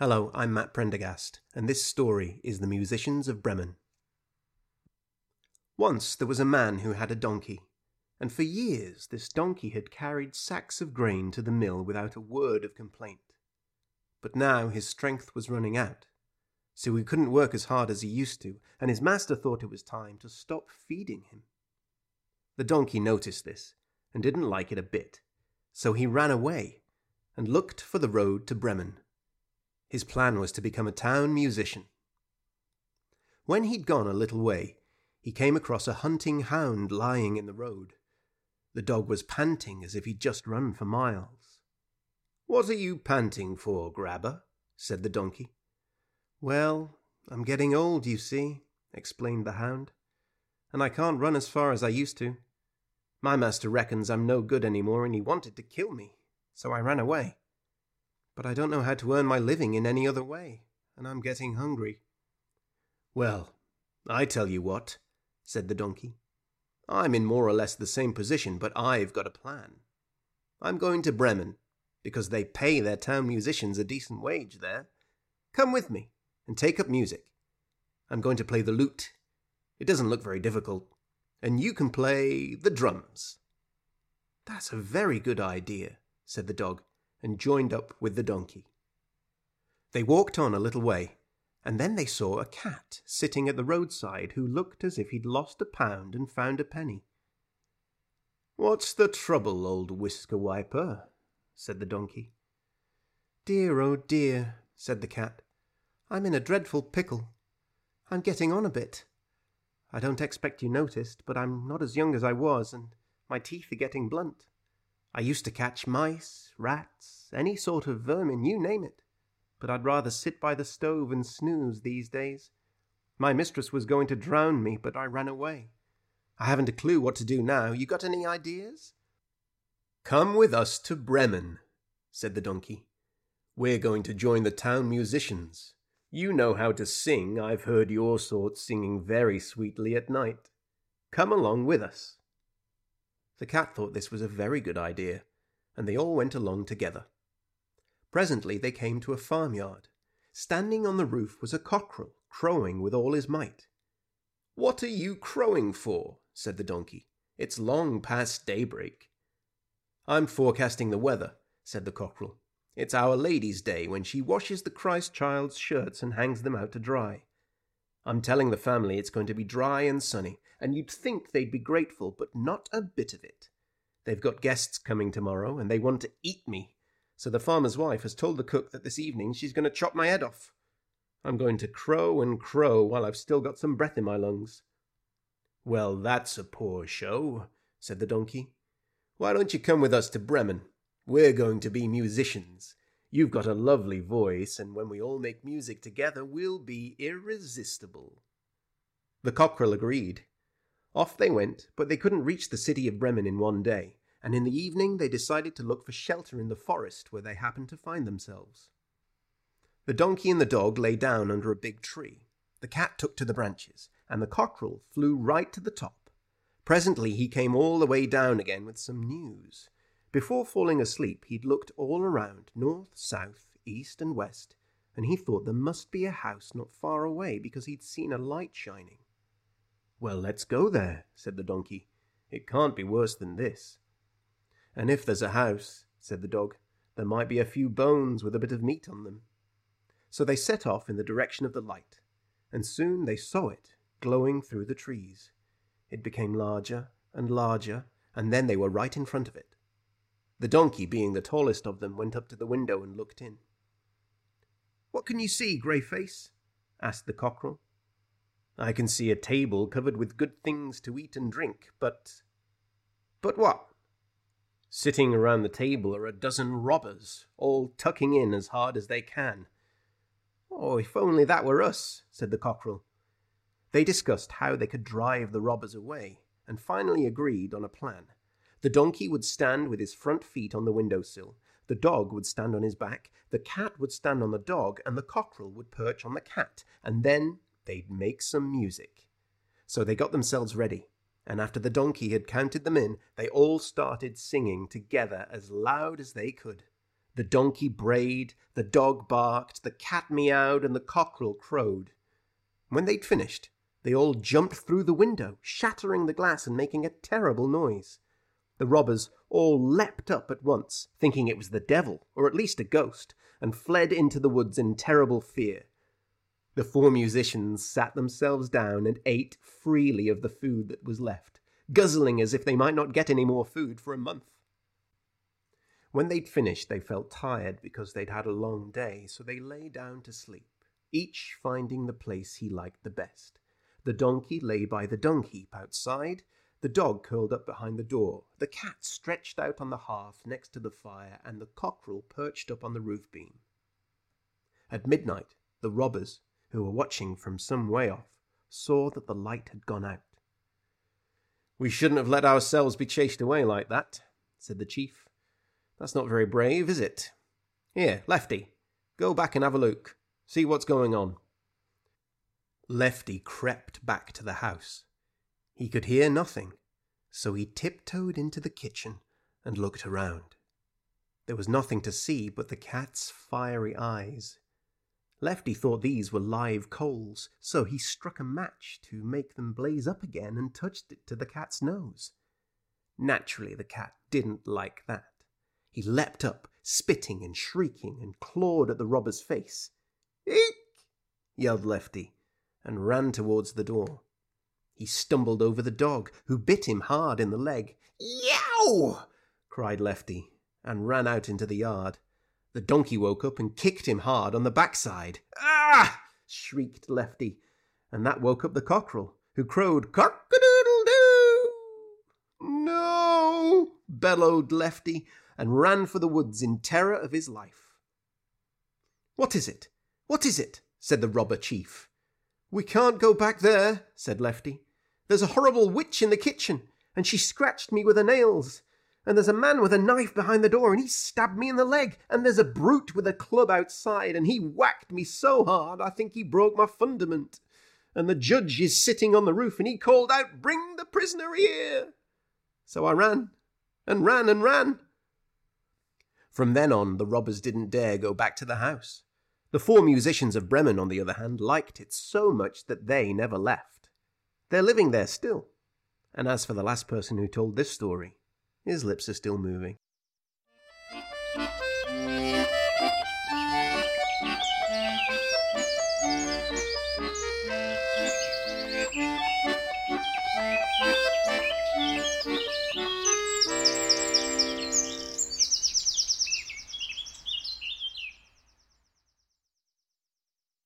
Hello, I'm Matt Prendergast, and this story is The Musicians of Bremen. Once there was a man who had a donkey, and for years this donkey had carried sacks of grain to the mill without a word of complaint. But now his strength was running out, so he couldn't work as hard as he used to, and his master thought it was time to stop feeding him. The donkey noticed this and didn't like it a bit, so he ran away and looked for the road to Bremen. His plan was to become a town musician. When he'd gone a little way, he came across a hunting hound lying in the road. The dog was panting as if he'd just run for miles. What are you panting for, Grabber? said the donkey. Well, I'm getting old, you see, explained the hound, and I can't run as far as I used to. My master reckons I'm no good any more, and he wanted to kill me, so I ran away but I don't know how to earn my living in any other way, and I'm getting hungry. Well, I tell you what, said the donkey. I'm in more or less the same position, but I've got a plan. I'm going to Bremen, because they pay their town musicians a decent wage there. Come with me and take up music. I'm going to play the lute. It doesn't look very difficult. And you can play the drums. That's a very good idea, said the dog and joined up with the donkey. They walked on a little way, and then they saw a cat sitting at the roadside who looked as if he'd lost a pound and found a penny. What's the trouble, old whisker wiper? said the donkey. Dear, oh dear, said the cat. I'm in a dreadful pickle. I'm getting on a bit. I don't expect you noticed, but I'm not as young as I was, and my teeth are getting blunt. I used to catch mice, rats, any sort of vermin, you name it. But I'd rather sit by the stove and snooze these days. My mistress was going to drown me, but I ran away. I haven't a clue what to do now. You got any ideas? Come with us to Bremen, said the donkey. We're going to join the town musicians. You know how to sing. I've heard your sort singing very sweetly at night. Come along with us. The cat thought this was a very good idea, and they all went along together. Presently they came to a farmyard. Standing on the roof was a cockerel, crowing with all his might. What are you crowing for? said the donkey. It's long past daybreak. I'm forecasting the weather, said the cockerel. It's Our Lady's Day when she washes the Christ child's shirts and hangs them out to dry. I'm telling the family it's going to be dry and sunny, and you'd think they'd be grateful, but not a bit of it. They've got guests coming tomorrow, and they want to eat me. So the farmer's wife has told the cook that this evening she's going to chop my head off. I'm going to crow and crow while I've still got some breath in my lungs. Well, that's a poor show, said the donkey. Why don't you come with us to Bremen? We're going to be musicians, You've got a lovely voice, and when we all make music together, we'll be irresistible. The cockerel agreed. Off they went, but they couldn't reach the city of Bremen in one day, and in the evening they decided to look for shelter in the forest where they happened to find themselves. The donkey and the dog lay down under a big tree. The cat took to the branches, and the cockerel flew right to the top. Presently he came all the way down again with some news. Before falling asleep, he'd looked all around, north, south, east, and west, and he thought there must be a house not far away because he'd seen a light shining. Well, let's go there, said the donkey. It can't be worse than this. And if there's a house, said the dog, there might be a few bones with a bit of meat on them. So they set off in the direction of the light, and soon they saw it glowing through the trees. It became larger and larger, and then they were right in front of it. The donkey, being the tallest of them, went up to the window and looked in. What can you see, Grey Face? asked the cockerel. I can see a table covered with good things to eat and drink, but. But what? Sitting around the table are a dozen robbers, all tucking in as hard as they can. Oh, if only that were us, said the cockerel. They discussed how they could drive the robbers away, and finally agreed on a plan. The donkey would stand with his front feet on the window sill. The dog would stand on his back. The cat would stand on the dog, and the cockerel would perch on the cat. And then they'd make some music. So they got themselves ready. And after the donkey had counted them in, they all started singing together as loud as they could. The donkey brayed, the dog barked, the cat meowed, and the cockerel crowed. When they'd finished, they all jumped through the window, shattering the glass and making a terrible noise. The robbers all leapt up at once, thinking it was the devil, or at least a ghost, and fled into the woods in terrible fear. The four musicians sat themselves down and ate freely of the food that was left, guzzling as if they might not get any more food for a month. When they'd finished, they felt tired because they'd had a long day, so they lay down to sleep, each finding the place he liked the best. The donkey lay by the dung heap outside, the dog curled up behind the door, the cat stretched out on the hearth next to the fire, and the cockerel perched up on the roof beam. At midnight, the robbers, who were watching from some way off, saw that the light had gone out. We shouldn't have let ourselves be chased away like that, said the chief. That's not very brave, is it? Here, Lefty, go back and have a look. See what's going on. Lefty crept back to the house. He could hear nothing, so he tiptoed into the kitchen and looked around. There was nothing to see but the cat's fiery eyes. Lefty thought these were live coals, so he struck a match to make them blaze up again and touched it to the cat's nose. Naturally, the cat didn't like that. He leapt up, spitting and shrieking, and clawed at the robber's face. Eek! yelled Lefty and ran towards the door. He stumbled over the dog, who bit him hard in the leg. Yow! cried Lefty, and ran out into the yard. The donkey woke up and kicked him hard on the backside. Ah! shrieked Lefty, and that woke up the cockerel, who crowed cock-a-doodle-doo. No! bellowed Lefty, and ran for the woods in terror of his life. What is it? What is it? said the robber chief. We can't go back there, said Lefty. There's a horrible witch in the kitchen, and she scratched me with her nails. And there's a man with a knife behind the door, and he stabbed me in the leg. And there's a brute with a club outside, and he whacked me so hard I think he broke my fundament. And the judge is sitting on the roof, and he called out, Bring the prisoner here! So I ran, and ran, and ran. From then on, the robbers didn't dare go back to the house. The four musicians of Bremen, on the other hand, liked it so much that they never left. They're living there still. And as for the last person who told this story, his lips are still moving.